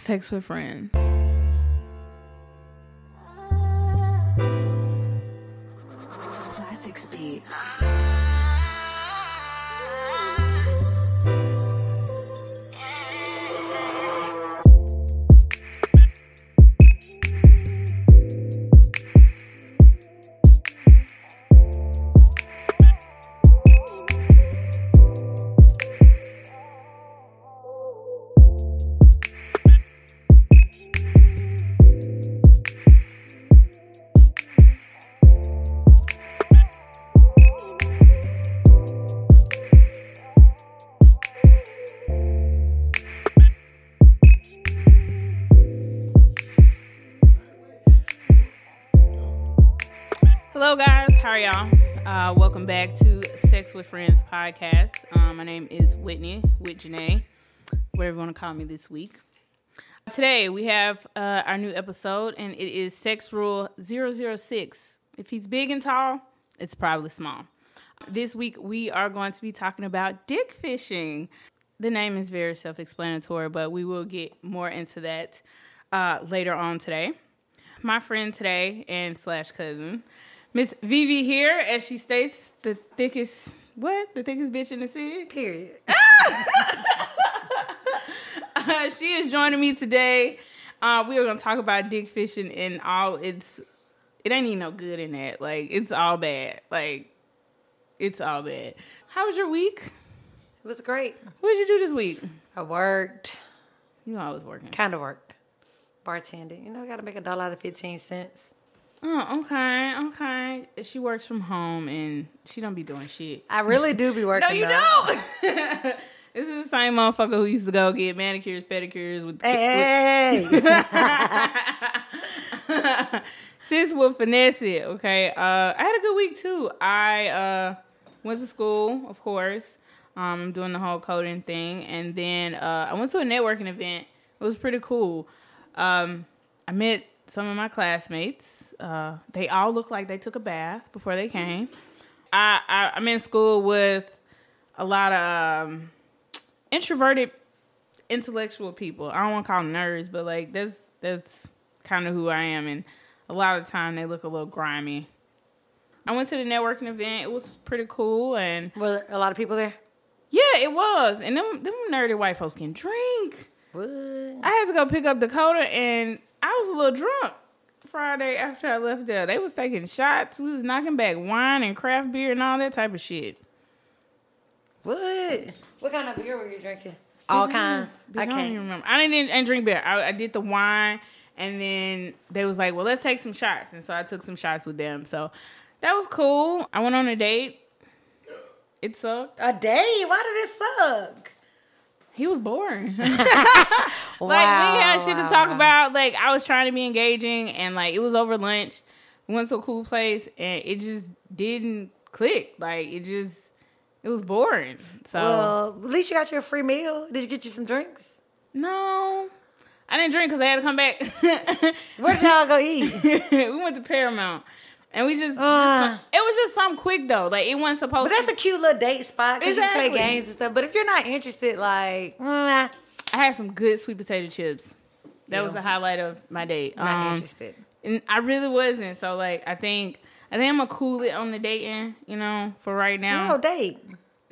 Sex with Friends. With Friends podcast. Um, my name is Whitney with Janae, whatever you want to call me this week. Today we have uh, our new episode, and it is Sex Rule 006. If he's big and tall, it's probably small. This week we are going to be talking about dick fishing. The name is very self explanatory, but we will get more into that uh, later on today. My friend today and slash cousin, Miss Vivi here, as she states, the thickest, what? The thickest bitch in the city? Period. Uh, she is joining me today. Uh, we are going to talk about dick fishing and all its. It ain't even no good in that. Like it's all bad. Like it's all bad. How was your week? It was great. What did you do this week? I worked. You know I was working. Kind of worked. Bartending. You know, I got to make a dollar out of 15 cents. Oh, okay, okay. She works from home and she don't be doing shit. I really do be working. No, you though. don't. this is the same motherfucker who used to go get manicures, pedicures with, Hey, hey, hey. Sis will finesse it, okay? Uh, I had a good week too. I uh, went to school, of course. Um, I'm doing the whole coding thing, and then uh, I went to a networking event. It was pretty cool. Um, I met some of my classmates. Uh, they all look like they took a bath before they came. I, I I'm in school with a lot of um, introverted intellectual people. I don't want to call them nerds, but like that's that's kind of who I am, and a lot of the time they look a little grimy. I went to the networking event. It was pretty cool, and Were there a lot of people there? yeah, it was. And them them nerdy white folks can drink. What? I had to go pick up Dakota, and I was a little drunk Friday after I left there. They was taking shots. We was knocking back wine and craft beer and all that type of shit. What? What kind of beer were you drinking? All kind. I I, don't even can't. remember. I didn't, didn't drink beer. I, I did the wine, and then they was like, "Well, let's take some shots," and so I took some shots with them. So that was cool. I went on a date. It sucked. A day? Why did it suck? He was boring. like we had shit to talk about. Like I was trying to be engaging, and like it was over lunch. We went to a cool place, and it just didn't click. Like it just, it was boring. So Well, at least you got your free meal. Did you get you some drinks? no, I didn't drink because I had to come back. Where did y'all go eat? we went to Paramount, and we just, just Uh. some- it was just something quick though. Like it wasn't supposed. To But that's to, a cute little date spot because Exactly. can play games and stuff. But if you're not interested, like, mm, I had some good sweet potato chips. That was the highlight of my date. not Um, interested. and I really wasn't. So like, I think I think I'm gonna cool it on the dating. You know, for right now. No date.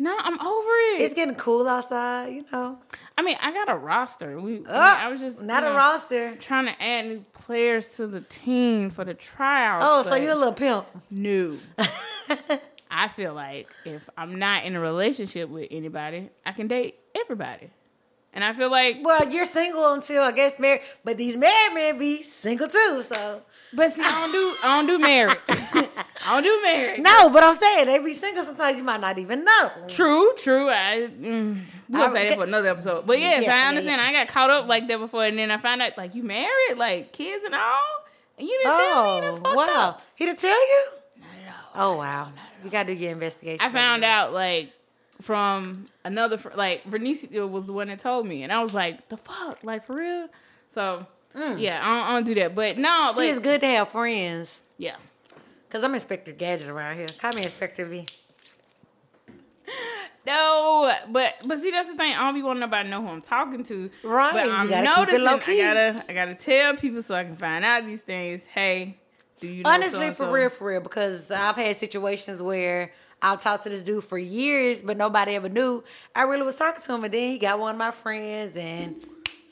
No, I'm over it. It's getting cool outside, you know. I mean, I got a roster. We, I, Oh, I was just not you a roster. Trying to add new players to the team for the tryouts. Oh, so you're a little pimp. new. I feel like if I'm not in a relationship with anybody, I can date everybody. And I feel like, Well, you're single until I guess married, but these married men be single too. So but see, I don't do, I don't do married. I don't do married. no, but I'm saying they be single. Sometimes you might not even know. True, true. I mm, we'll say that for another episode. But yes, Yeah, I understand. yeah. I got caught up like that before, and then I found out like you married, like kids and all, and you didn't tell me. That's Oh fucked wow, up. he didn't tell you? Not at all. Oh wow, you gotta do your investigation. I found out like from another like Vernicia was the one that told me, and I was like, the fuck, like for real. So yeah, I don't, I don't do that. But no, Mm. See, like it's good to have friends. yeah. Cause I'm Inspector Gadget around here. Call me Inspector V. No, but but see that's the thing. I don't be wanting nobody to know who I'm talking to. Right, But I'm noticing. I gotta I gotta tell people so I can find out these things. Hey, do you know Honestly, so-and-so? for real, for real, because I've had situations where I'll talk to this dude for years, but nobody ever knew I really was talking to him, and then he got one of my friends and stuff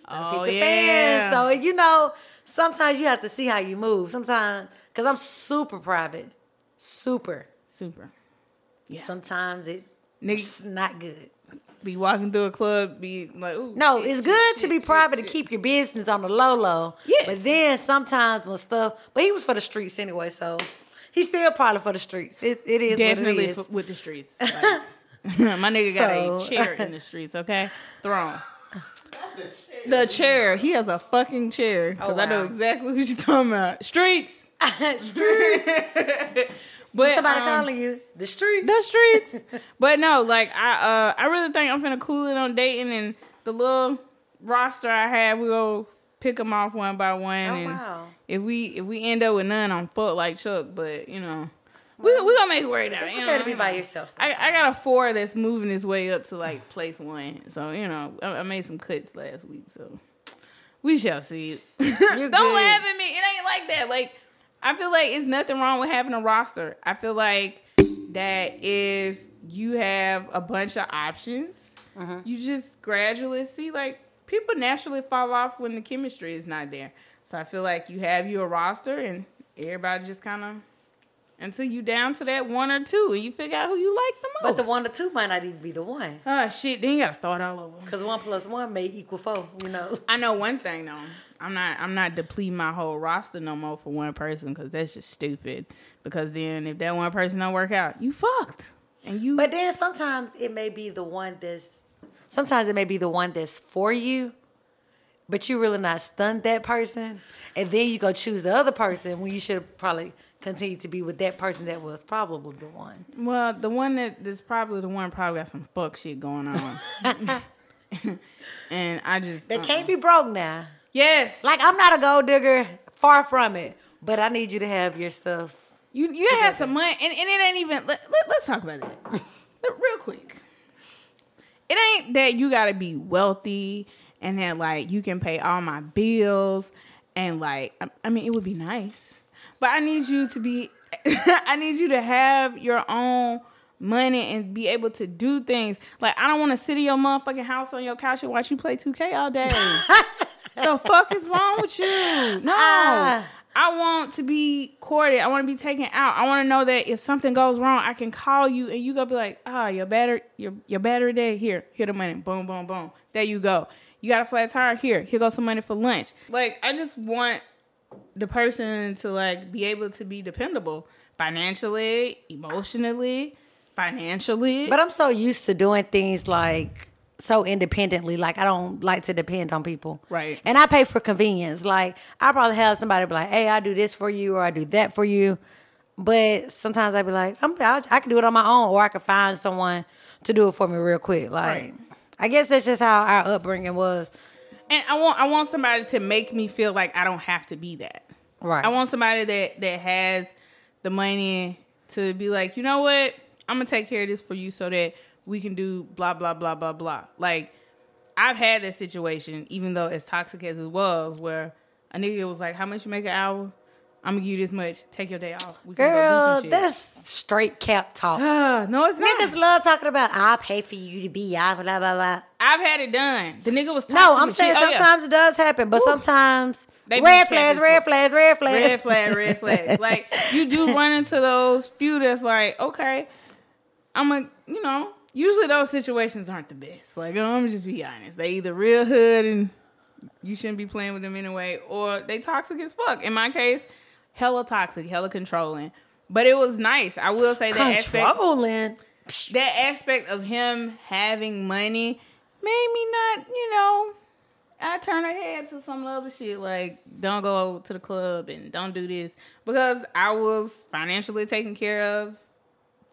Oh, hit the oh, yeah. fan. So you know, sometimes you have to see how you move. Sometimes, because I'm super private, super. Super. Yeah. Sometimes it, Niggas it's not good. be walking through a club, be like, Ooh, No, shit, it's good shit, to be shit, private shit. to keep your business on the low low. Yes. But then sometimes when stuff, but he was for the streets anyway, so he's still probably for the streets. It, it is Definitely what it is. f- with the streets. Like, my nigga got a chair in the streets, okay? Throne. The chair. He has a fucking chair. Because Oh, I know exactly what you're talking about. Streets. streets. But Somebody um, calling you the street. the streets. but no, like I uh I really think I'm finna cool it on dating and the little roster I have, we go pick them off one by one. Oh, and wow. If we if we end up with none, I'm fucked like Chuck. But you know, we we gonna make it work out. It's you know? to be by yourself. I, I got a four that's moving his way up to like place one. So you know, I, I made some cuts last week. So we shall see. Don't good. laugh at me. It ain't like that. Like I feel like it's nothing wrong with having a roster. I feel like that if you have a bunch of options, Mm-hmm. you just gradually see like people naturally fall off when the chemistry is not there. So I feel like you have your roster and everybody just kind of until you down to that one or two and you figure out who you like the most. But the one or two might not even be the one. Oh shit, then you gotta start all over. Because one plus one may equal four, you know. I know one thing though. I'm not I'm not depleting my whole roster no more for one person because that's just stupid. Because then if that one person don't work out, you fucked. And you But then sometimes it may be the one that's sometimes it may be the one that's for you, but you really not stunned that person. And then you go choose the other person when you should probably continue to be with that person that was probably the one. well, the one that that's probably the one probably got some fuck shit going on. and I just They uh-uh. can't be broke now. Yes. Like I'm not a gold digger, far from it. But I need you to have your stuff. You you have some money, and, and it ain't even. Let, let, us talk about that real quick. It ain't that you gotta be wealthy and that like you can pay all my bills and like I, I mean it would be nice, but I need you to be. I need you to have your own money and be able to do things. Like I don't want to sit in your motherfucking house on your couch and watch you play 2K all day. the fuck is wrong with you? No. Ah. I want to be courted. I want to be taken out. I want to know that if something goes wrong, I can call you and you go be like, ah, your battery, your your battery dead. Here, here the money. Boom, boom, boom. There you go. You got a flat tire. Here, here goes some money for lunch. Like I just want the person to like be able to be dependable financially, emotionally, financially. But I'm so used to doing things like so independently. Like I don't like to depend on people. Right. And I pay for convenience. Like I probably have somebody be like, "Hey, I do this for you, or I do that for you." But sometimes I'd be like, I'm, I, I can do it on my own, or I can find someone to do it for me real quick. Like, Right. I guess that's just how our upbringing was. and I want I want somebody to make me feel like I don't have to be that. Right. I want somebody that that has the money to be like, you know what? I'm gonna take care of this for you so that we can do blah blah blah blah blah. Like I've had that situation, even though as toxic as it was, where a nigga was like, "How much you make an hour? I'm gonna give you this much. Take your day off. We can go do Girl, some shit." that's straight cap talk. No, it's not. Niggas love talking about I'll pay for you to be out, blah blah blah. I've had it done. The nigga was toxic No, I'm saying shit. Oh, yeah. sometimes it does happen, but sometimes They red flags, red flags, red flags. red flag, red flag. Like you do run into those few that's like, okay, I'm a, you know, usually those situations aren't the best. Like I'm just be honest, they either real hood and you shouldn't be playing with them anyway, or they toxic as fuck. In my case, hella toxic, hella controlling. But it was nice. I will say that aspect, Controlling. that aspect of him having money made me not, you know, I turn her head to some other shit like don't go to the club and don't do this because I was financially taken care of,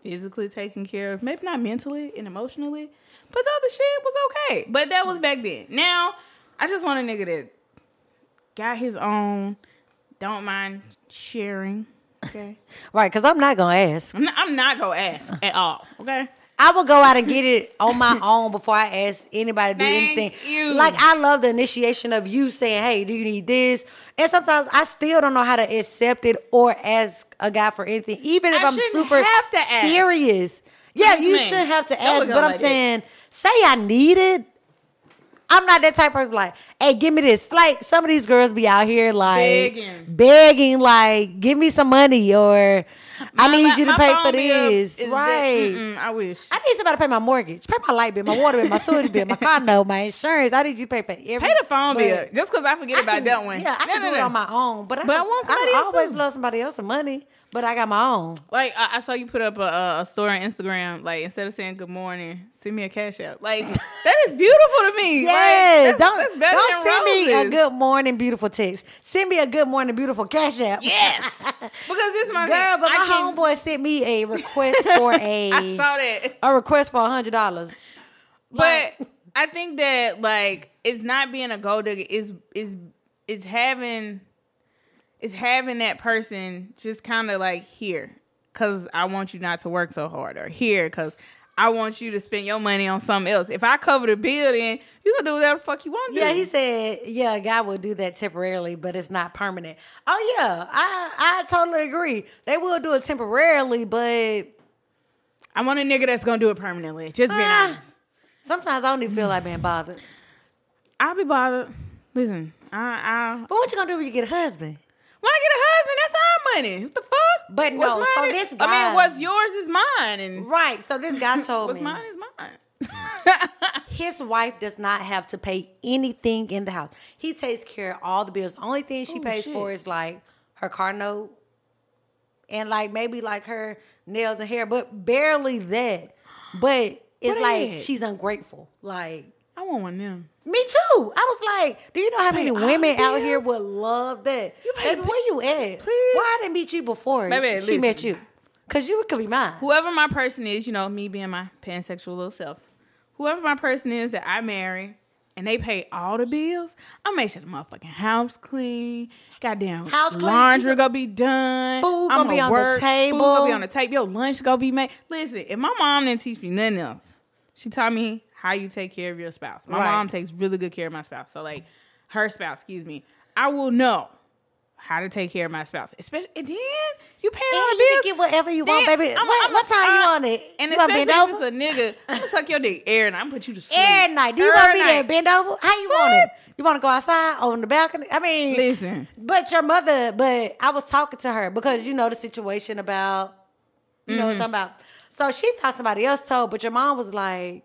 physically taken care of, maybe not mentally and emotionally, but the other shit was okay. But that was back then. Now I just want a nigga that got his own, don't mind sharing. Okay, Right, because I'm not gonna ask. I'm not, I'm not gonna ask at all. Okay, I will go out and get it on my own before I ask anybody to do Thank anything. you. Like I love the initiation of you saying, "Hey, do you need this?" And sometimes I still don't know how to accept it or ask a guy for anything, even if I I'm super have to ask. serious. Yeah, you shouldn't have to ask, but I'm like saying, say I need it. I'm not that type of person like, hey, give me this. Like some of these girls be out here like Begging. begging, like, give me some money or I My- need you to pay for this. that- right. I wish. I need somebody to pay my mortgage, pay my light bill, my water bill, my sewage bill, my note, my insurance. I need you to pay for every. Pay the phone bill just because I forget I about can- that one. Yeah, I No, can no, do it on my own, but I, But I want somebody I always love somebody else's money, but I got my own. Like I, I saw you put up a, a, story on Instagram. Like instead of saying good morning, send me a cash app. Like that is beautiful to me. Yes, like, that's, don't that's don't send me a good morning, beautiful text. Send me a good morning, beautiful cash app. Yes, because this is my girl. But my can- homeboy sent me a request for a I saw that. a request for a hundred dollars. But I think that like it's not being a gold digger. Is is is having is having that person just kind of like here because I want you not to work so hard, or here because I want you to spend your money on something else. If I cover the bill, then you can do whatever the fuck you want to Yeah, do. he said, yeah, a guy will do that temporarily, but it's not permanent. Oh yeah, I I totally agree. They will do it temporarily, but I want a nigga that's gonna do it permanently. Just being Ah. honest. sometimes I don't even feel like being bothered. I'll be bothered. Listen, I I But what you gonna do when you get a husband? When I get a husband, that's our money. What the fuck? But no, What's so mine this guy- I mean, what's yours is mine, and Right. So this guy told what's me What's mine is mine. his wife does not have to pay anything in the house. He takes care of all the bills. Only thing she Oh, pays shit. for is like her car note and like maybe like her nails and hair, but barely that. But it's What like she's ungrateful. Like I want one of them. me too. I was like, do you know how many all women out here would love that? You pay Baby, where you at? Please. Why I didn't meet you before Baby, she met listen. you? Cause you could be mine. Whoever my person is, you know, me being my pansexual little self. Whoever my person is that I marry and they pay all the bills, I make sure the motherfucking house clean. Goddamn House clean, laundry you gonna be done. Food I'm gonna be on the work, table. Food gonna be on the table. Your lunch gonna be made. Listen, if my mom didn't teach me nothing else, she taught me how you take care of your spouse. My Right. mom takes really good care of my spouse. So like her spouse, excuse me, I will know how to take care of my spouse. Especially and then you paying all And the you bills. can get whatever you want, Then baby. I'm- what, I'm- what time you on it? And you especially if over? it's a nigga, I'm gonna suck your dick every night. I'm gonna put you to sleep Every night. Do you want me night. to bend over? How you want it? You want to go outside on the balcony? I mean, Listen. But your mother, but I was talking to her because you know the situation about, you know what I'm mm-hmm. about. So she thought somebody else told, but your mom was like,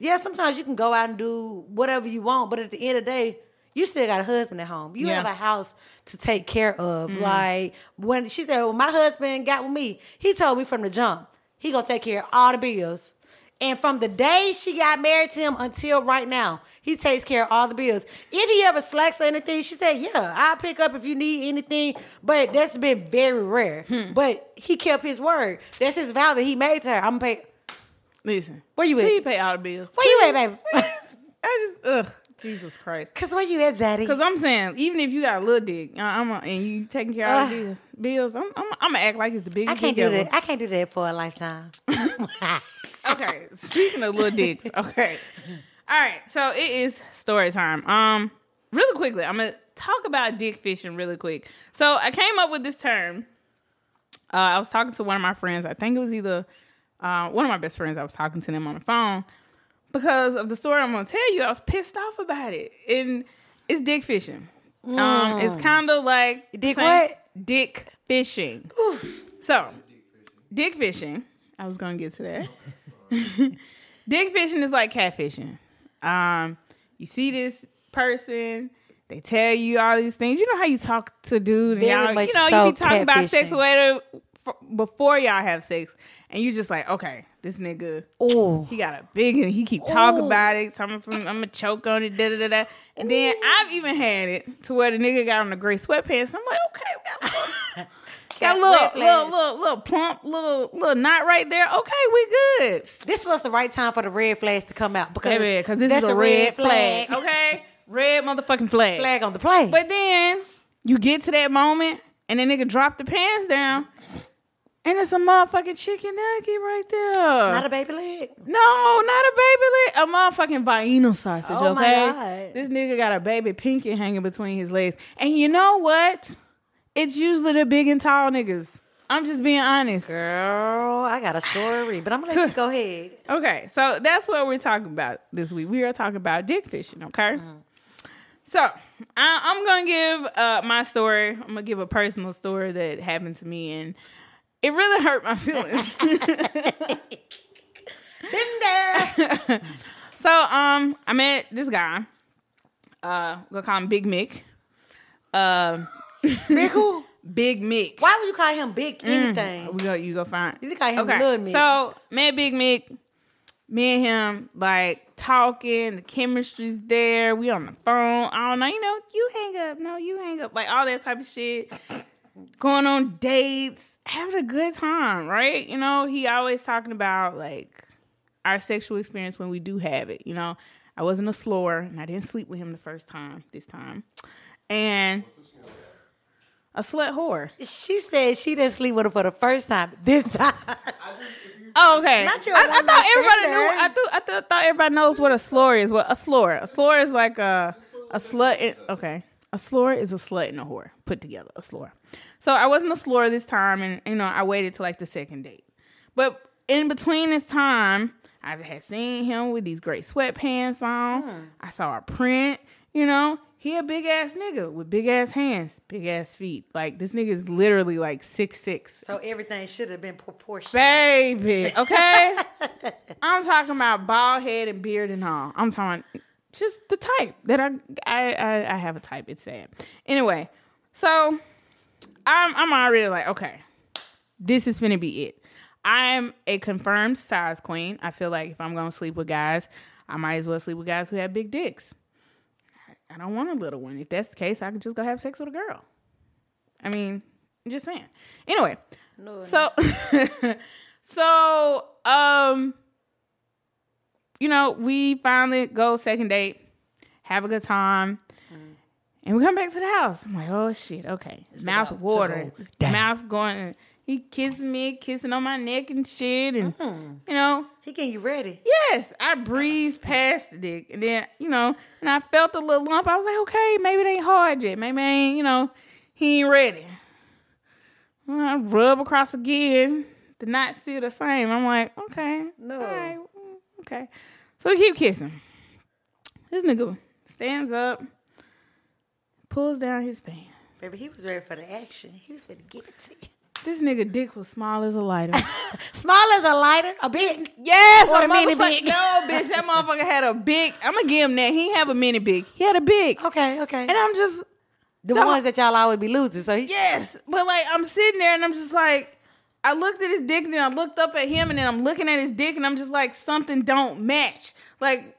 yeah, sometimes you can go out and do whatever you want, but at the end of the day, you still got a husband at home. You Yeah. have a house to take care of. Like when she said, when my husband got with me, he told me from the jump, he gonna take care of all the bills. And from the day she got married to him until right now, he takes care of all the bills. If he ever slacks or anything, she said, "Yeah, I'll pick up if you need anything." But that's been very rare. Hmm. But he kept his word. That's his vow that he made to her. I'm gonna pay. Listen, Where you at? Please pay all the bills. Where you at, baby? I just ugh, Jesus Christ. Cause where you at, Zaddy? Cause I'm saying, even if you got a little dick, uh, I'm a, and you taking care of all the bills, I'm, I'm, I'm gonna act like it's the biggest. I can't dick do ever. that. I can't do that for a lifetime. okay, speaking of little dicks, okay. All right, so it is story time. Um, really quickly, I'm gonna talk about dick fishing really quick. So I came up with this term. Uh, I was talking to one of my friends. I think it was either uh, one of my best friends. I was talking to them on the phone because of the story I'm gonna tell you. I was pissed off about it, and it's dick fishing. Um, it's kind of like Dick what? Dick fishing. So, dick fishing. I was gonna get to that. dick fishing is like catfishing. Um, you see this person, they tell you all these things. You know how you talk to dude, and y'all, you know, so you be talking about sex later before y'all have sex, and you just like, okay, this nigga, Oh, he got a big and he keep talking Ooh. about it. So I'm, I'm gonna choke on it, da da da da. And then I've even had it to where the nigga got on the gray sweatpants. I'm like, okay, we got a little, got a little, little, little, little plump, little, little knot right there. Okay, we good, this was the right time for the red flags to come out because baby, because this is a red flag. Okay, red motherfucking flag. Flag on the play. But then you get to that moment, and the nigga drop the pants down, and it's a motherfucking chicken nugget right there. Not a baby leg. no, not a baby leg. A motherfucking Vienna sausage, Oh my okay? God. This nigga got a baby pinky hanging between his legs. And you know what? It's usually the big and tall niggas. I'm just being honest. Girl, I got a story, but I'm gonna let you go ahead. Okay, so that's what we're talking about this week. We are talking about dick fishing, okay? So I, I'm gonna give uh, my story. I'm gonna give a personal story that happened to me, and it really hurt my feelings. Been there. so um, I met this guy. Uh, we'll call him Big Mick. Um, Big who? Big Mick. Why would you call him big anything? We go. You go find. You call him Lil Mick. So me and Big Mick, me and him like talking. The chemistry's there. We on the phone. I don't know. You know, you hang up. No, you hang up. Like all that type of shit. Going on dates, having a good time, right? You know, he always talking about like our sexual experience when we do have it. You know, I wasn't a slower, and I didn't sleep with him the first time. This time, and a slut whore. She said she didn't sleep with him for the first time. This time. Oh, okay. Not your I, I thought everybody knew. I thought I thought, thought everybody knows what a slur is. What a slur? A slur is like a a slut. In, okay, a slur is a slut and a whore put together. A slur. So I wasn't a slur this time, and you know I waited till like the second date. But in between this time, I had seen him with these great sweatpants on. Hmm. I saw a print. You know, he a big ass nigga with big ass hands, big ass feet. Like this nigga is literally like six six. so everything should have been proportional. Baby, okay? I'm talking about bald head and beard and all. I'm talking just the type that I I I, I have a type. It's sad. Anyway, so I'm I'm already like, okay, this is gonna be it. I'm a confirmed size queen. I feel like if I'm gonna sleep with guys, I might as well sleep with guys who have big dicks. I don't want a little one. If that's the case, I could just go have sex with a girl. I mean, I'm just saying. Anyway, No, so so um you know, we finally go second date, have a good time. And we come back to the house. I'm like, oh shit, okay. Mouth about watering. go. Mouth going he kissing me, kissing on my neck and shit. And Mm-hmm. you know, he getting you ready. Yes, I breezed past the dick, and then you know, and I felt a little lump. I was like, okay, maybe it ain't hard yet. Maybe I ain't, you know, he ain't ready. Well, I rub across again. The knot still the same. I'm like, okay, No. all right, mm, okay. So we keep kissing. This nigga stands up, pulls down his pants. Baby, he was ready for the action. He was ready to give it to you. This nigga dick was small as a lighter. Small as a lighter, a big. Yes, Or a a mini big. No, bitch, that motherfucker had a big. I'm gonna give him that. He have a mini big. He had a big. Okay, okay. And I'm just the the- ones that y'all always be losing. So he, yes, but like I'm sitting there and I'm just like, I looked at his dick and then I looked up at him and then I'm looking at his dick and I'm just like, something don't match. Like,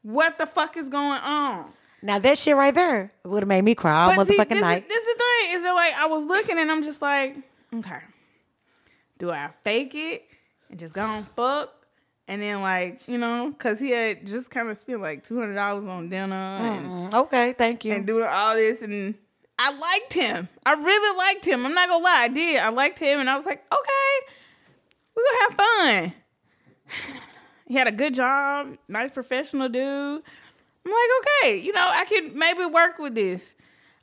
what the fuck is going on? Now that shit right there would have made me cry all But see, motherfucking this night. Is, this is the thing is that like I was looking and I'm just like, okay, do I fake it and just go on fuck? And then like you know, cause he had just kind of spent like two hundred dollars on dinner and, Mm, okay, thank you. and doing all this, and I liked him. I really liked him. I'm not gonna lie, I did. I liked him, and I was like, okay, we gonna have fun. He had a good job, nice professional dude. I'm like, okay, you know, I could maybe work with this.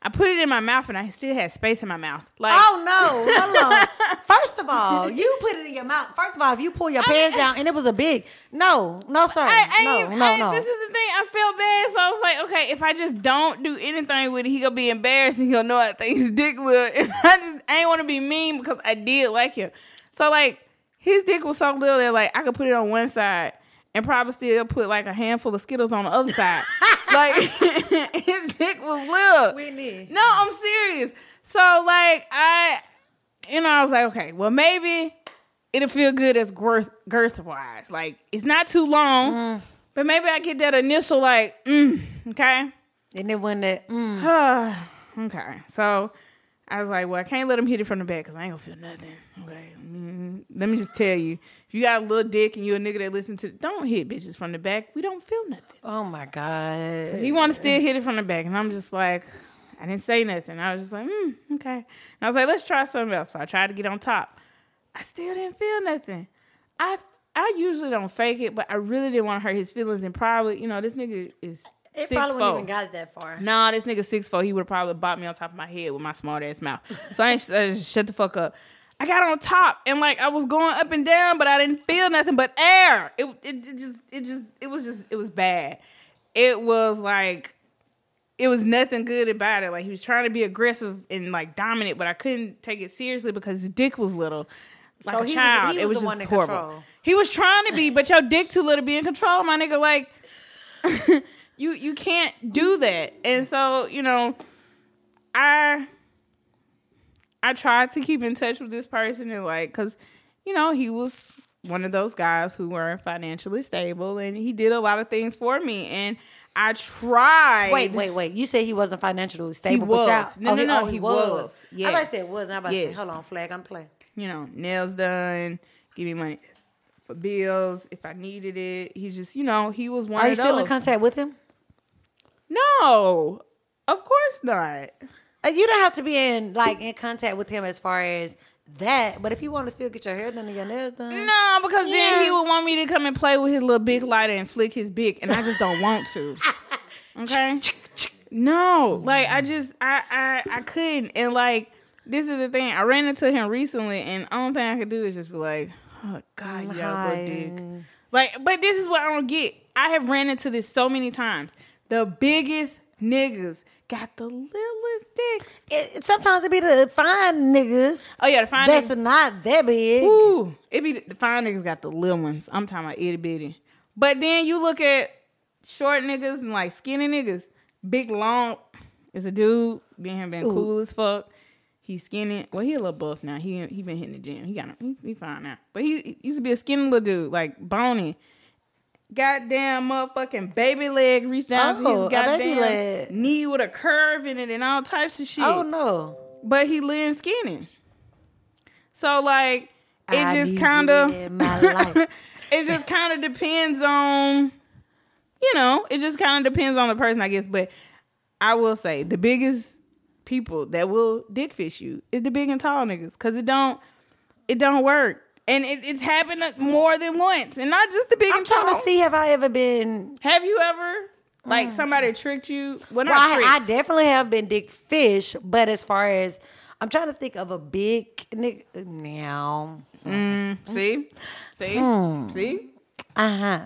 I put it in my mouth and I still had space in my mouth. Like, Oh no! Hold on. First of all, you put it in your mouth. First of all, if you pull your pants down and it was a big, no, no sir, I, I, no, ain't- no, I- no. This is the thing. I felt bad, so I was like, okay, if I just don't do anything with it, he gonna be embarrassed and he'll know I think his dick little. And I just I ain't want to be mean because I did like him. So like his dick was so little that like I could put it on one side and probably still put like a handful of Skittles on the other side. like his dick was little. need. No, I'm serious. So like I, you know, I was like, okay, well maybe it'll feel good as girth girth wise. Like it's not too long, but maybe I get that initial like, mm, okay, And then when that, mm, okay. So I was like, well, I can't let him hit it from the back because I ain't gonna feel nothing. Okay, Mm, let me just tell you, if you got a little dick and you a nigga that listen to, don't hit bitches from the back. We don't feel nothing. oh my god, He want to still hit it from the back, and I'm just like, I didn't say nothing. I was just like, mm, okay. And I was like, let's try something else. So I tried to get on top. I still didn't feel nothing. I I usually don't fake it, but I really didn't want to hurt his feelings. And probably, you know, this nigga is It six probably wouldn't even got that far. Nah, this nigga six four. He would have probably bopped me on top of my head with my smart ass mouth. So I ain't I just shut the fuck up. I got on top and like I was going up and down, but I didn't feel nothing but air. It it, it just it just it was just it was bad. It was like it was nothing good about it. Like he was trying to be aggressive and like dominant, but I couldn't take it seriously because his dick was little. Like So a he was- child. he it was was just horrible. control. He was trying to be, but your dick too little to be in control, my nigga. Like you you can't do that. And so, you know, I I tried to keep in touch with this person and like cuz you know, he was one of those guys who were financially stable and he did a lot of things for me and I tried Wait, wait, wait. You said he wasn't financially stable. He was. But No, oh, no, he, no, oh, he he was. was. I Yes. you said was. I'm about to say, hold on, flag, I'm playing. you know, nails done, give me money for bills if I needed it. He just, you know, he was one of Are you of still those. in contact with him? no, of course not. Uh, You don't have to be in like in contact with him as far as that. But if you want to still get your hair done and your nails done, No, because then he would want me to come and play with his little big lighter and flick his big, and I just don't want to. Okay. No, like I just I I I couldn't, and like this is the thing. I ran into him recently, and the only thing I could do is just be like, "Oh God, a good dick." Like, but this is what I don't get. I have ran into this so many times. The biggest niggas got the littlest dicks. It, sometimes it be the fine niggas Oh yeah, the fine that's niggas. not that big. Ooh, it be the fine niggas got the little ones. I'm talking about itty bitty. But then you look at short niggas and like skinny niggas. Big long is a dude. Being him been cool as fuck. He's skinny. Well, he a little buff now. He he been hitting the gym. He got he, he fine now. But he, he used to be a skinny little dude, like bony. Goddamn motherfucking baby leg reached down to Oh, his a goddamn baby leg. knee with a curve in it and all types of shit Oh no. but he live skinny. So like it I just kind of in my life. it just kind of depends on you know, it just kind of depends on the person, I guess, but I will say the biggest people that will dick fish you is the big and tall niggas cuz it don't it don't work. And it, it's happened more than once, and not just the big I'm trying to see have I ever been. Have you ever like somebody tricked you? Well, Well, I, I definitely have been dick fish, but as far as I'm trying to think of a big nigga now. see, see, Hmm. see. Uh huh.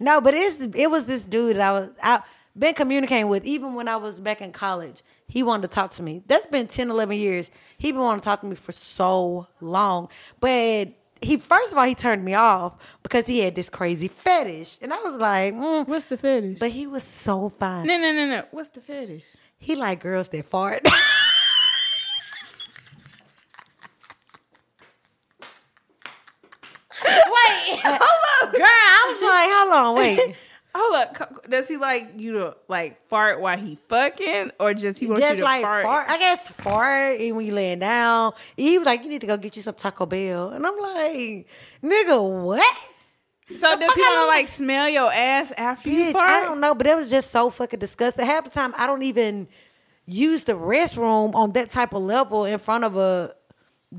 No, but it's it was this dude that I was I been communicating with even when I was back in college. He wanted to talk to me. That's been 10, 11 years. He been wanting to talk to me for so long. But he first of all he turned me off because he had this crazy fetish, and I was like, mm. What's the fetish? but he was so fine. No, no, no, no. What's the fetish? He like girls that fart. Wait, hold up. Girl, I was like, hold on, wait. Hold look, Does he like you to like fart while he fucking, or just he wants Just you to like fart? fart. I guess fart and when you laying down. He was like, you need to go get you some Taco Bell. And I'm like, nigga, what? So The does he want to like smell your ass after you fart? I don't know, but it was just so fucking disgusting. Half the time, I don't even use the restroom on that type of level in front of a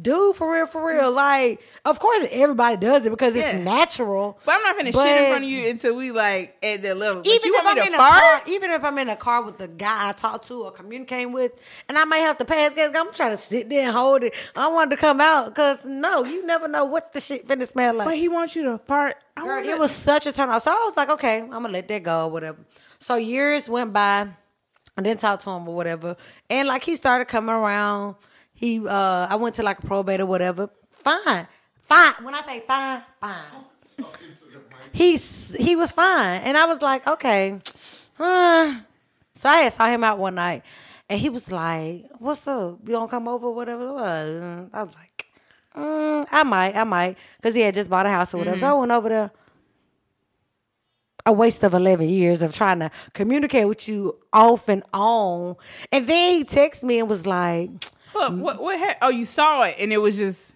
dude for real, for real. Like, of course, everybody does it because Yeah. it's natural. But I'm not gonna shit in front of you until we like at that level. But even you if want I'm me in to a car, even if I'm in a car with a guy I talk to or communicating with, and I might have to pass gas, I'm trying to sit there and hold it. I want to come out because no, you never know what the shit finna smell like. But he wants you to fart. I Girl, wonder- it was such a turn off. So I was like, okay, I'm gonna let that go whatever. So years went by. I didn't talk to him or whatever. And like he started coming around. He uh I went to like a probate or whatever. Fine. Fine. When I say fine, fine. He's he was fine. And I was like, okay. Uh. So I had saw him out one night and he was like, What's up? You gonna come over or whatever? I was like, mm, I might, I might. Because he had just bought a house or whatever. So I went over there a waste of 11 years of trying to communicate with you off and on. And then he texted me and was like, What, what, what ha- oh, you saw it and it was just.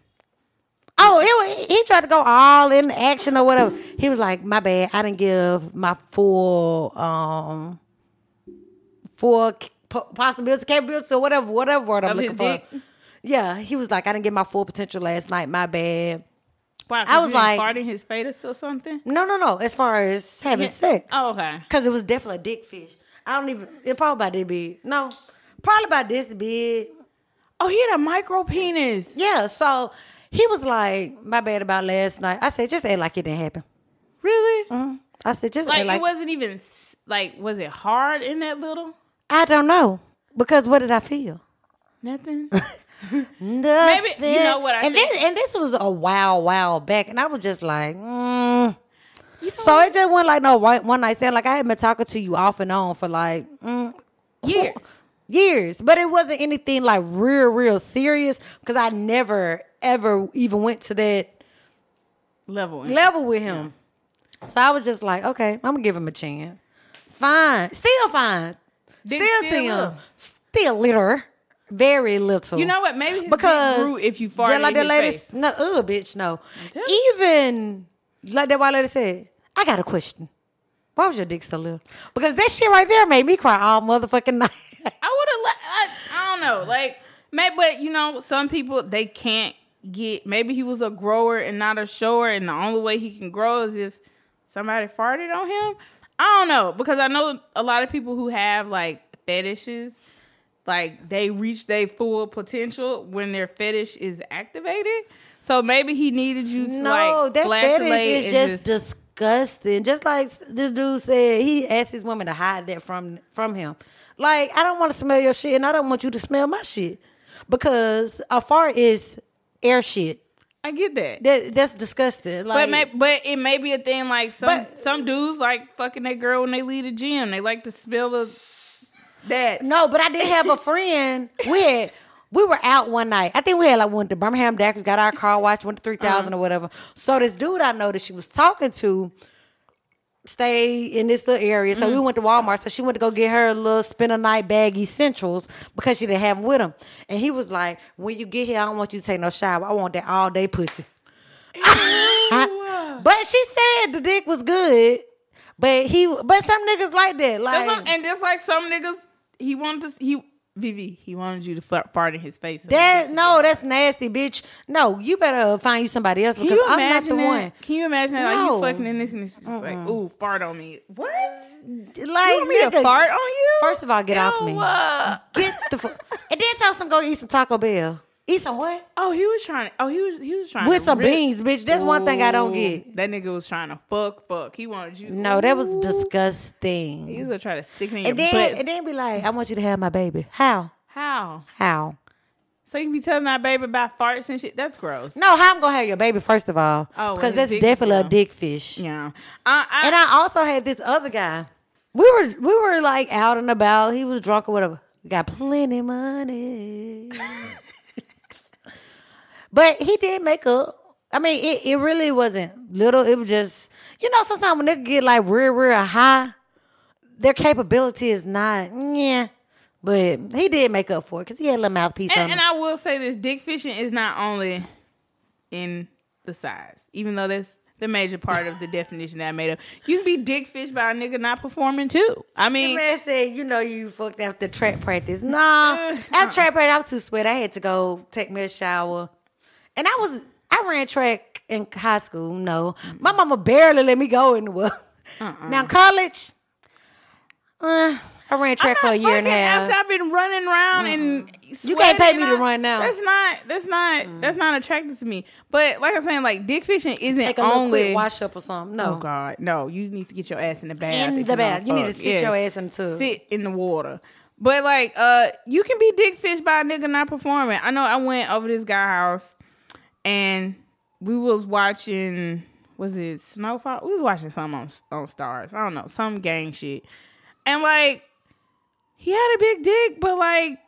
oh, it, he tried to go all in action or whatever. He was like, my bad. I didn't give my full, um, full possibility, capability or whatever, whatever word I'm Of looking for. dick? Yeah, he was like, I didn't get my full potential last night. My bad. Wow, I was like- fart in his fetus or something. No, no, no. As far as having sex, Oh, okay. because it was definitely a dick fish. I don't even. It probably about this big. No, probably about this big. Oh, he had a micro penis. Yeah. So he was like, my bad about last night. I said, just act like it didn't happen. Really? Mhm. I said, just Like, act like it wasn't even s- like. Was it hard in that little? I don't know because what did I feel? Nothing. Maybe you know what I and think? this and this was a while, while back, and I was just like, mm. You know so it just wasn't like no one, one night stand. Like I had been talking to you off and on for like mm, years. Years, but it wasn't anything like real, real serious because I never ever even went to that Level. level with him. So I was just like, okay, I'm gonna give him a chance. Fine, still fine, Dick still still see him, still little, very little. You know what? Maybe because grew if you just farted like that lady, face. no, ugh, bitch, no. Even like that white lady said, I got a question. Why was your dick so little? Because that shit right there made me cry all motherfucking night. I would have. let. I, I don't know. Like, maybe, but you know, some people they can't get. Maybe he was a grower and not a shower, and the only way he can grow is if somebody farted on him. I don't know because I know a lot of people who have like fetishes. Like they reach their full potential when their fetish is activated. So maybe he needed you to no, like that fetish is and just disgusting. Just like this dude said, he asked his woman to hide that from from him. Like I don't want to smell your shit, and I don't want you to smell my shit because a fart is air shit. I get that. That that's disgusting. Like, But may, but it may be a thing like some But- some dudes like fucking that girl when they leave the gym. They like to smell the that. No, but I did have a friend. We had we were out one night. I think we had like went to Birmingham Dackers, got our car watch, went to three uh-huh. or whatever. So this dude I know that she was talking to stay in this little area. So we mm-hmm. went to Walmart. So she went to go get her little spend a night bag essentials because she didn't have them with him. And he was like, When you get here, I don't want you to take no shower. I want that all day pussy. but she said the dick was good. But he but some niggas like that. Like and just like some niggas, he wanted to he Vivi, he wanted you to fart, in his face. That no, that's nasty, bitch. No, you better find you somebody else because I'm not the that? one. Can you imagine that? Like No. you fucking in this and it's just like, ooh, fart on me. What? Like, You want me to nigga, fart on you? First of all, get off me. Ew, uh, Get the fuck. And then tell some go eat some Taco Bell. Eat some what? oh, he was trying. Oh, he was he was trying With some rip- beans, bitch. That's one thing I don't get. That nigga was trying to fuck, fuck. He wanted you. No, that was disgusting. He was gonna try to stick it in And your then butt. and then be like, I want you to have my baby. How? How? How? So you can be telling that baby about farts and shit. That's gross. No, how I'm gonna have your baby first of all? Oh, because that's definitely a dick fish. Yeah. I, I, And I also had this other guy. We were we were like out and about. He was drunk or whatever. Got plenty money. but he did make up. I mean, it, it really wasn't little. It was just you know, sometimes when they get like real, real high, their capability is not yeah. But he did make up for it because he had a little mouthpiece on and, him. I will say this: dick fishing is not only in the size, even though that's the major part of the definition that I made up. You can be dick fished by a nigga not performing too. I The mean, man said, "You know, you fucked after track practice." Nah, after track practice, I was too sweaty. I had to go take me a shower, and I was I ran track in high school. No, my mama barely let me go anywhere. Now college, uh, I ran track for a year and a half. After I've been running around and You can't pay me to and run now. That's not. That's not. That's not attractive to me. But like I'm saying, like dick fishing isn't Take a only. quick wash up or something. No, Oh God, no! You need to get your ass in the bath. In the you bath. wanna You need to sit your ass in the tub. Sit in the water. But like, uh, you can be dick fished by a nigga not performing. I know. I went over this guy house, and we was watching. Was it Snowfall? We was watching something on on Starz. I don't know some gang shit, and like, he had a big dick, but like.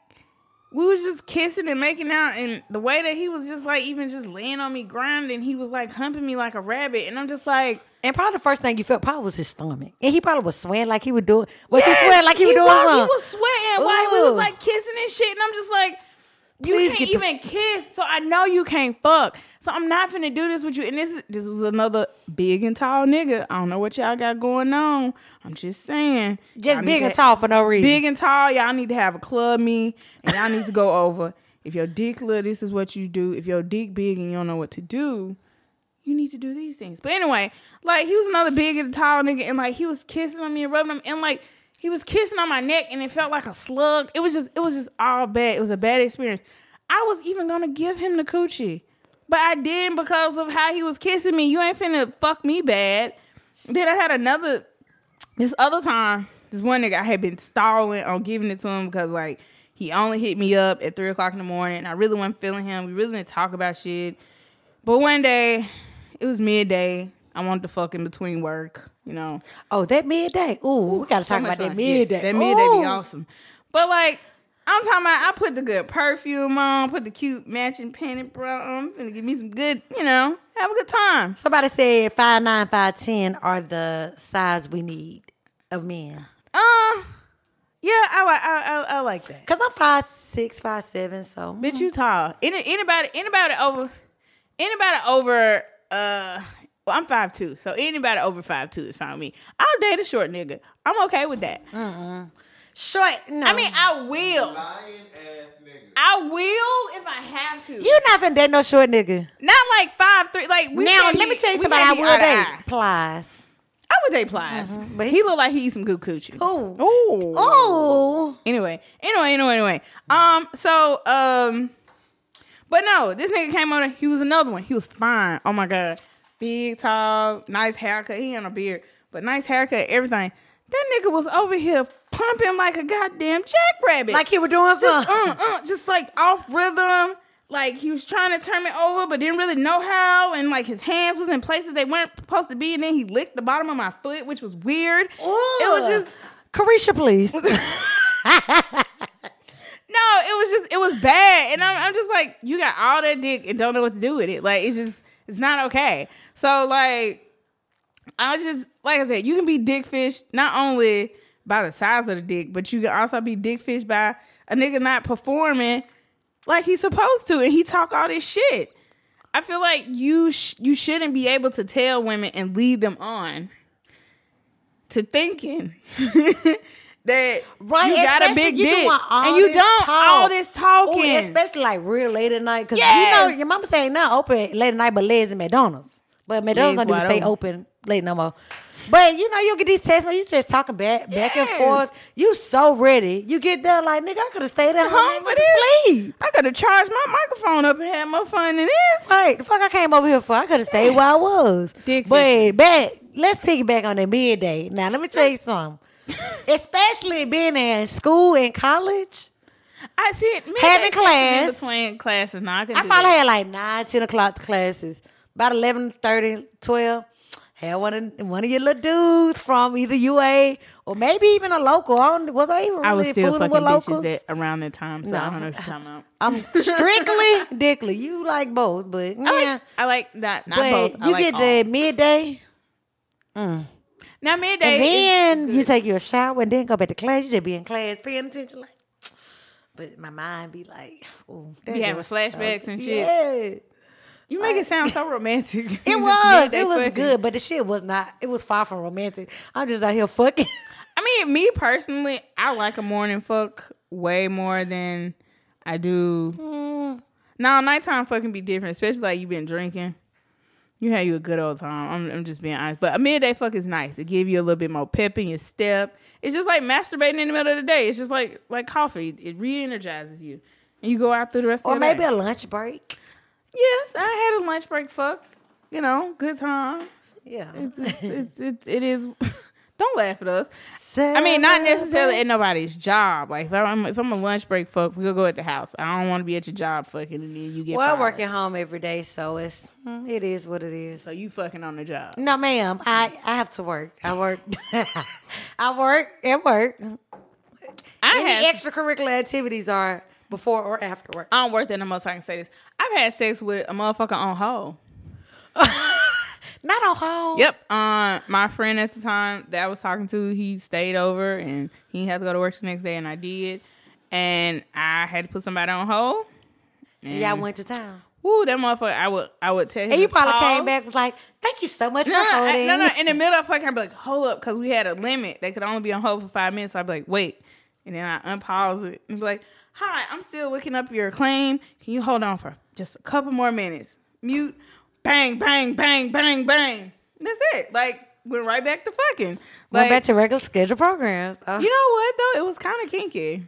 We was just kissing and making out, and the way that he was just like even just laying on me, grinding, he was like humping me like a rabbit, and I'm just like, and probably the first thing you felt probably was his stomach, and he probably was sweating like he was doing. Was Yes, he sweating like he, was doing was? He was sweating while we was like kissing and shit, and I'm just like, you Please can't get the- even kiss, so I know you can't fuck. So I'm not finna do this with you. And this is this was another big and tall nigga. I don't know what y'all got going on. I'm just saying, Just big and tall for no reason. Big and tall, y'all need to have a club me, and y'all need to go over if your dick little, this is what you do. If your dick big and you don't know what to do, you need to do these things. But anyway, like he was another big and tall nigga, and like he was kissing on me and rubbing him, and like he was kissing on my neck, and it felt like a slug. It was just, it was just all bad. It was a bad experience. I was even gonna give him the coochie, but I didn't because of how he was kissing me. You ain't finna fuck me bad. Then I had another, this other time, this one nigga I had been stalling on giving it to him because like he only hit me up at three o'clock in the morning. I really wasn't feeling him. We really didn't talk about shit. But one day, it was midday. I want to fuck in between work, you know. Oh, that midday. Ooh, we gotta So talk about that midday. Yes, that midday be awesome. But like, I'm talking about I put the good perfume on, put the cute matching pennant bra on, finna give me some good, you know, have a good time. Somebody said five nine, five ten are the size we need of men. Uh yeah, I like I, I, I like that. Cause I'm five six, five seven, so Bitch, you tall. Any, anybody anybody over anybody over uh well, I'm five two, so anybody over five two is fine with me. I'll date a short nigga. I'm okay with that. short. No, I mean, I will. Lying ass nigga. I will if I have to. you not finna date no short nigga. Not like five three. Like we now can't let me tell you we somebody I can't will eye date. Plies. I would date Plies, but but he- he look like he eat some good coochie. Ooh. Ooh. Oh, Anyway, anyway, anyway, anyway. Um, so um, but no, this nigga came over. He was another one. He was fine. Oh my god, big, tall, nice haircut. He had a beard, but nice haircut, everything. That nigga was over here pumping like a goddamn jackrabbit. like he was doing just, uh, uh, just like off rhythm. Like he was trying to turn me over, but didn't really know how. And like his hands was in places they weren't supposed to be. And then he licked the bottom of my foot, which was weird. It was just Carisha, please. no. It was just it was bad. And I'm, I'm just like, you got all that dick and don't know what to do with it. Like it's just it's not okay. So like I was just like I said, you can be dick fished not only by the size of the dick, but you can also be dick fished by a nigga not performing like he's supposed to, and he talk all this shit. I feel like you sh- you shouldn't be able to tell women and lead them on to thinking that Right, you got a big you dick all and you don't talk. all this talking. Ooh, especially like real late at night. Cause Yes. you know your mama saying not open late at night, but Liz and McDonald's. But McDonald's gonna stay open late no more. But you know, you get these texts you just talking back back and forth. You so ready. You get there like nigga, I could have stayed at home for this. sleep. I could have charged my microphone up and had more fun than this. Right, the fuck I came over here for. I could have stayed where I was. Dick but back, let's piggyback on that midday. Now let me tell you something. Especially being in school and college. I see it. Having class. between classes. Now I I probably that. had like 9, 10 o'clock classes. About 11, 30, 12. Had one of, one of your little dudes from either UA or maybe even a local. I don't, was I even I was really still fucking with locals? that around that time, so I don't know what you're talking about. I'm strictly dickly. You like both, but I like. I like that. Not but both. I you like get all. the midday, mm. Now midday. and then is you take your shower and then go back to class. You just be in class paying attention, like. But my mind be like, oh, Be having flashbacks and shit. Yeah. you make it sound so romantic. It was. It was fucking. good, but the shit was not. It was far from romantic. I'm just out here fucking. I mean, me personally, I like a morning fuck way more than I do. Mm. No, nighttime fucking be different, especially like you've been drinking. You had you a good old time. I'm, I'm just being honest. But a midday fuck is nice. It give you a little bit more pep in your step. It's just like masturbating in the middle of the day. It's just like like coffee. It re-energizes you. And you go out through the rest or of the maybe a lunch break. yes, I had a lunch break fuck. You know, good time. Yeah. It's, it's, it's, it's, it is. Don't laugh at us. I mean, not necessarily at nobody's job. Like if I'm if I'm a lunch break fuck, we'll go at the house. I don't want to be at your job fucking and then you get. Well, I work at home every day, so it's mm, it is what it is. So you fucking on the job. No, ma'am. I I have to work. I work. I work at work. I Any have. extracurricular activities are before or after work. I don't work there no more, so I can say this. I've had sex with a motherfucker on hold. Not on home. Yep. Um, my friend at the time that I was talking to, he stayed over and he had to go to work the next day, and I did. And I had to put somebody on hold. And Y'all went to town. Woo, that motherfucker! I would, I would tell him. And you probably pause. came back was like, "Thank you so much No, for I- holding." no, no. In the middle of fucking, I'd be like, hold up, because we had a limit. They could only be on hold for five minutes. So I'd be like, wait. and then I unpause it and be like, "Hi, I'm still looking up your claim. Can you hold on for just a couple more minutes?" Mute. Bang, bang, bang, bang, bang. That's it. Like went right back to fucking. Went back to regular scheduled programs. Oh. you know what though? It was kind of kinky.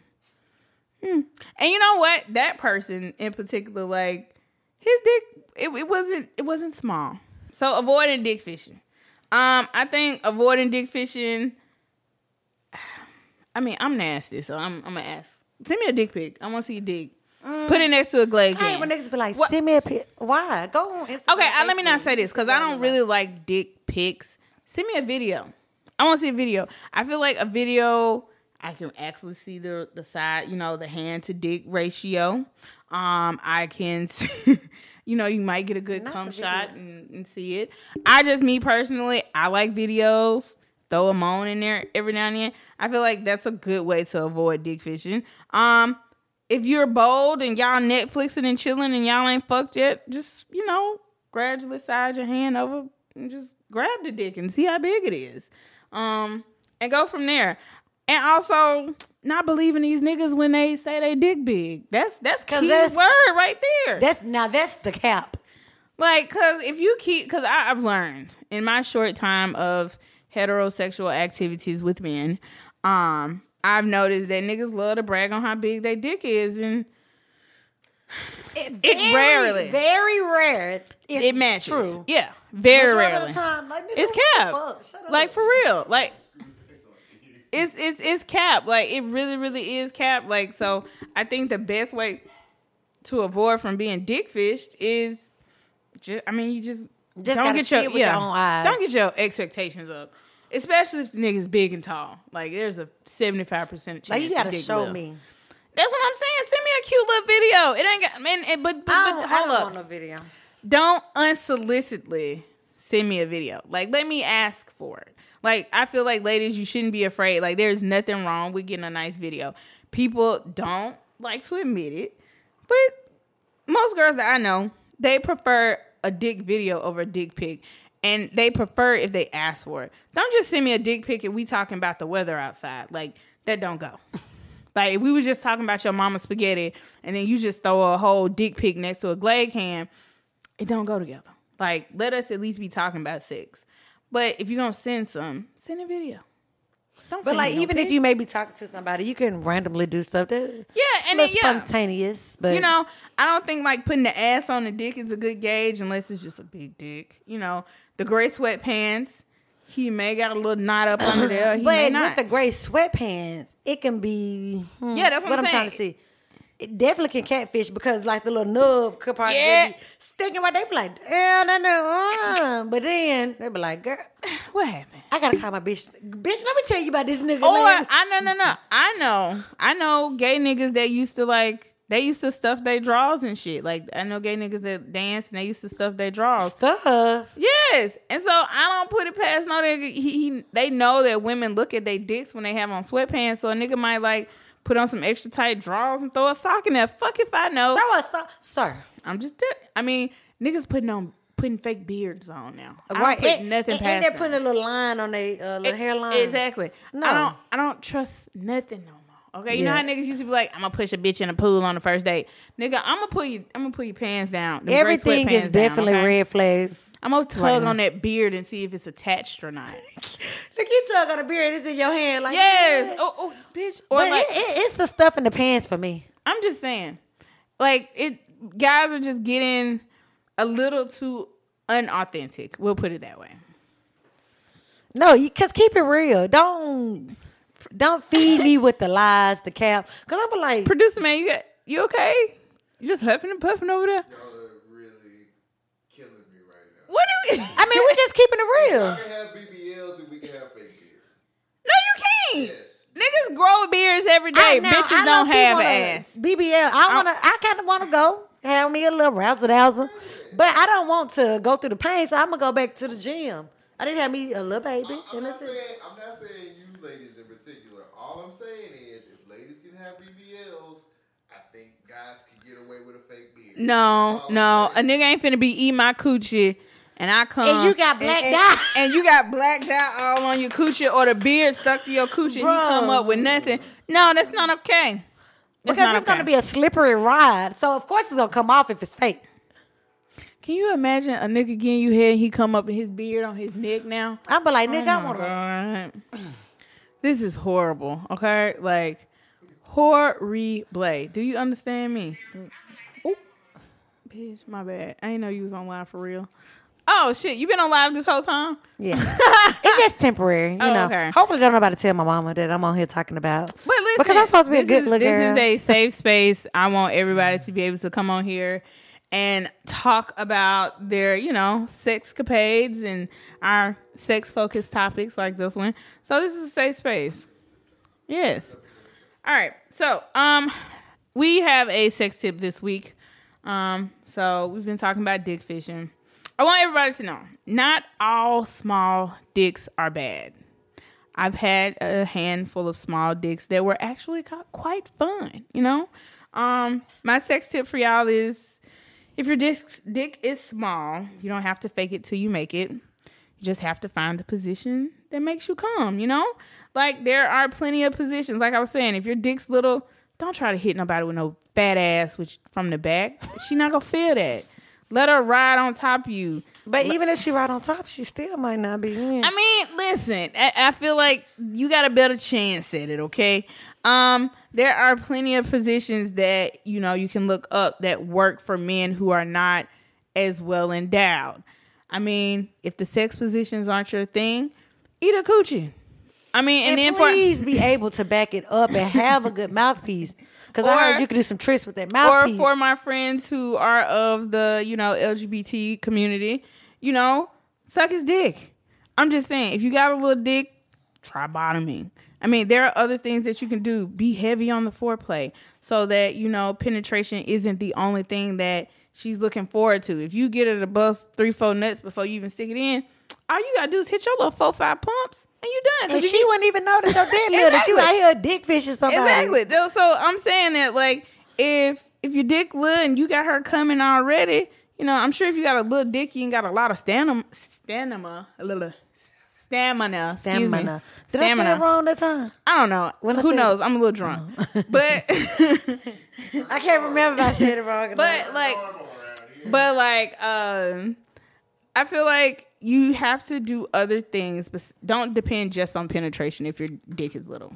Hmm. And you know what? That person in particular, like his dick, it, it wasn't it wasn't small. So avoiding dick fishing. Um, I think avoiding dick fishing. I mean, I'm nasty, so I'm I'm gonna ask. Send me a dick pic. I want to see your dick. Put it next to a Glade I hate can. when niggas be like, What- send me a pic. Why? Go on Instagram. Okay, let me not say this because I don't really like dick pics. Send me a video. I want to see a video. I feel like a video. I can actually see the the side, you know, the hand to dick ratio. Um, I can, see, you know, you might get a good Not cum video. shot and, and see it. I just, me personally, I like videos. Throw a moan in there every now and then. I feel like that's a good way to avoid dick fishing. Um, if you're bold and y'all Netflixing and chilling and y'all ain't fucked yet, just you know, gradually slide your hand over and just grab the dick and see how big it is. Um, and go from there. And also not believing these niggas when they say they dick big. That's that's key that's- word right there. That's now that's the cap. Like, cause if you keep, cause I, I've learned in my short time of heterosexual activities with men, um, I've noticed that niggas love to brag on how big their dick is, and It, It rarely- very rare. It's it matches. True. Yeah, very Majority rarely. Time, like, nigga, It's what cap. Shut up. Like for real. Like it's it's it's cap. Like it really really is cap. Like so, I think the best way to avoid from being dick fished is just. I mean, you just Just don't get your yeah. your own eyes. Don't get your expectations up. Especially if the nigga's big and tall. Like there's a seventy five percent chance. like you gotta show little. me. That's what I'm saying. Send me a cute little video. It ain't got man. It, but but, I but I hold don't up want no video. don't unsolicitedly send me a video. Like, let me ask for it. Like, I feel like ladies, you shouldn't be afraid. Like, there's nothing wrong with getting a nice video. People don't like to admit it, but most girls that I know, they prefer a dick video over a dick pic. And they prefer if they ask for it. Don't just send me a dick pic if we talking about the weather outside. Like, that don't go. Like if we was just talking about your mama spaghetti and then you just throw a whole dick pic next to a Glade can, it don't go together. Like let us at least be talking about sex. But if you're gonna send some, send a video. Don't But like, even if you may be talking to somebody, you can randomly do stuff that Yeah, and and then yeah. spontaneous. But you know, I don't think like putting the ass on the dick is a good gauge unless it's just a big dick. You know, the gray sweatpants, he may got a little knot up under there. He may but not. with the gray sweatpants, it can be. hmm, Yeah, that's what I'm trying to see. It definitely can catfish because like the little nub could probably Yeah. be sticking right. They be like, damn, that nub. Uh. But then they be like, girl, what happened? I gotta call my bitch. Bitch, let me tell you about this nigga. Or man. I no no no. I know. I know gay niggas that used to like they used to stuff their draws and shit. Like I know gay niggas that dance and they used to stuff their draws. stuff. Yes. And so I don't put it past no nigga. He, he they know that women look at their dicks when they have on sweatpants. So a nigga might like put on some extra tight drawers and throw a sock in there. Fuck if I know. Throw a so- sir. I'm just I mean, niggas putting on putting fake beards on now. I Right, put and, nothing and, past and they're putting a little line on their uh, little hairline. Exactly. No. I don't I don't trust nothing no more. Okay, you know how niggas used to be like, I'm gonna push a bitch in a pool on the first date. Nigga, I'm gonna put you I'm gonna put your pants down. Everything is down, definitely okay? red flags. I'm gonna tug right on that beard and see if it's attached or not. Look, you tug on the beard, it's in your hand. Like yes. yeah. Oh, oh bitch. Or But like it, it, it's the stuff in the pants for me. I'm just saying. Like it guys are just getting a little too unauthentic. We'll put it that way. No, you cause keep it real. Don't don't feed me with the lies, the cap. Cause I'm like, Producer man, you got you okay? You just huffing and puffing over there? Y'all are really killing me right now. What do we I mean, we're just keeping it I real. can have BBLs and we can have fake beards. No, you can't. Yes. Niggas grow beards every day. I- now, Bitches I don't have wanna- ass. BBL. I wanna. I kind of wanna go have me a little razzle dazzle, but I don't want to go through the pain. So I'm gonna go back to the gym. I didn't have me a little baby, I'm and not that's it. saying I'm not saying you ladies in particular. All I'm saying is if ladies can have BBLs, I think guys can get away with a fake beard. No, no. I'm A nigga ain't finna be eating my coochie. And I come And you got black and, dye. and, and you got black dye all on your coochie or the beard stuck to your coochie and you come up with nothing. No, that's not okay. That's because not it's gonna be a slippery ride. So of course it's gonna come off if it's fake. Can you imagine a nigga getting you head? He come up with his beard on his neck now. I'll be like, oh nigga, I Oh my want to. This is horrible. Okay, like horrible. Do you understand me? Oop. Bitch, my bad. I didn't know you was on live for real. Oh shit, you been on live this whole time? Yeah, it's just temporary. You Oh, know. okay. Hopefully, don't nobody tell my mama that I'm on here talking about. But listen, because I'm supposed to be a good is, little This girl. is a safe space. I want everybody to be able to come on here and talk about their, you know, sex capades and our sex focused topics like this one. So this is a safe space. Yes. All right. So, um, we have a sex tip this week. Um, so we've been talking about dick fishing. I want everybody to know not all small dicks are bad. I've had a handful of small dicks that were actually quite fun, you know? Um, my sex tip for y'all is if your dick, dick is small, you don't have to fake it till you make it. You just have to find the position that makes you come, you know? Like there are plenty of positions. Like I was saying, if your dick's little, don't try to hit nobody with no fat ass which from the back. She not gonna feel that. Let her ride on top of you. But even if she ride on top, she still might not be in. I mean, listen, I, I feel like you got a better chance at it, okay? Um, there are plenty of positions that, you know, you can look up that work for men who are not as well endowed. I mean, if the sex positions aren't your thing, eat a coochie. I mean, and, and then please be able to back it up and have a good mouthpiece. Because I heard you could do some tricks with that for or mouthpiece. for my friends who are of the, you know, LGBT community, you know, suck his dick. I'm just saying, if you got a little dick, try bottoming. I mean, there are other things that you can do. Be heavy on the foreplay so that, you know, penetration isn't the only thing that she's looking forward to. If you get her to bust three, four nuts before you even stick it in, all you gotta do is hit your little four, five pumps and you done. and she you- wouldn't even know that your dick little, that you Exactly. out here dick fishing somebody. Exactly. So I'm saying that like if if your dick little and you got her coming already, you know, I'm sure if you got a little dick, you ain't got a lot of stamina, stamina, a little stamina, excuse me. Stamina. Did I say it wrong that time? I don't know. When Who knows? I'm a little drunk, but I can't remember if I said it wrong. but like but like um I feel like you have to do other things, but don't depend just on penetration if your dick is little.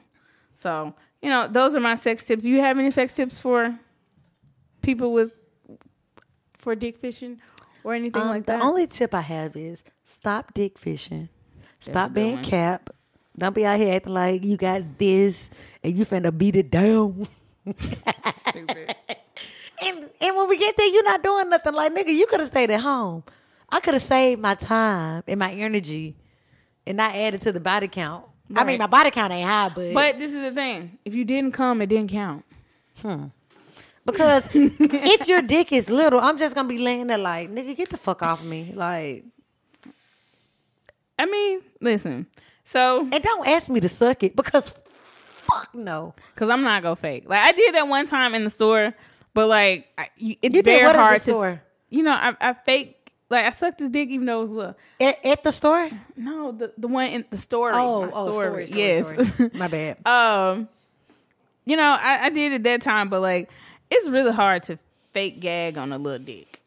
So, you know, those are my sex tips. Do you have any sex tips for people with for dick fishing or anything Um, like that? the only tip I have is stop dick fishing. Stop being cap. Don't be out here acting like you got this and you finna beat it down. Stupid. And and when we get there, you're not doing nothing. Like nigga, you could have stayed at home. I could have saved my time and my energy, and not added to the body count. I mean, my body count ain't high, but But this is the thing. If you didn't come, it didn't count. Hmm. because if your dick is little, I'm just gonna be laying there like nigga, get the fuck off me. Like, I mean, listen. So and don't ask me to suck it because fuck no. Cause I'm not gonna fake. Like I did that one time in the store, but like I, it's You very what at the hard to. store? You know, I, I fake like I sucked his dick even though it was little. At, at the store? No, the the one in the story. Oh, oh, story, story, yes. story. My bad. um, you know, I, I did it that time, but like it's really hard to fake gag on a little dick.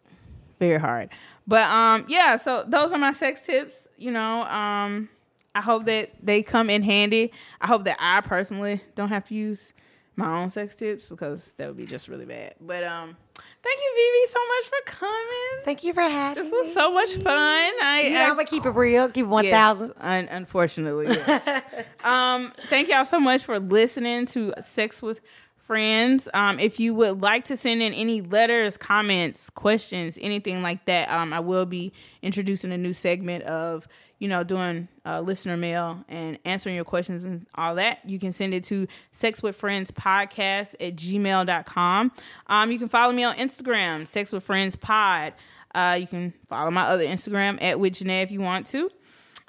Very hard. But um, yeah. So those are my sex tips. You know, um, I hope that they come in handy. I hope that I personally don't have to use my own sex tips because that would be just really bad. But um, thank you, Vivi, so much for coming. Thank you for having me. This me. was so much fun. I, You know, I I'm gonna keep it real, keep it Yes, thousand. un- unfortunately, yes. um, thank y'all so much for listening to Sex with Friends. Um, if you would like to send in any letters, comments, questions, anything like that, um, I will be introducing a new segment of you know doing uh, listener mail and answering your questions and all that. You can send it to Sex with Friends Podcast at gmail.com. Um, you can follow me on Instagram, Sex with Friends Pod. Uh, you can follow my other Instagram at with Janae if you want to.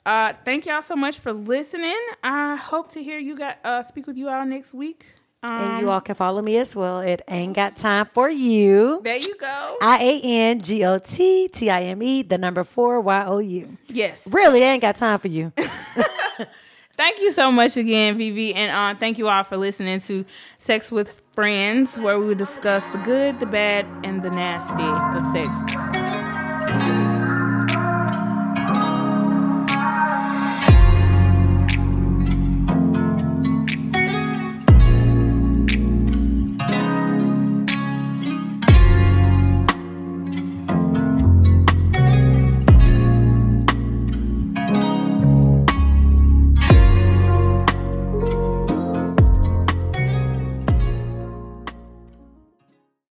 Uh, thank y'all so much for listening. I hope to hear you got uh, speak with you all next week. Um, And you all can follow me as well at Ain't Got Time for You. there you go. I A N G O T T I M E, the number four Y O U. yes. Really, I ain't got time for you. thank you so much again, Vivi, and uh, thank you all for listening to Sex with Friends, where we discuss the good, the bad, and the nasty of sex.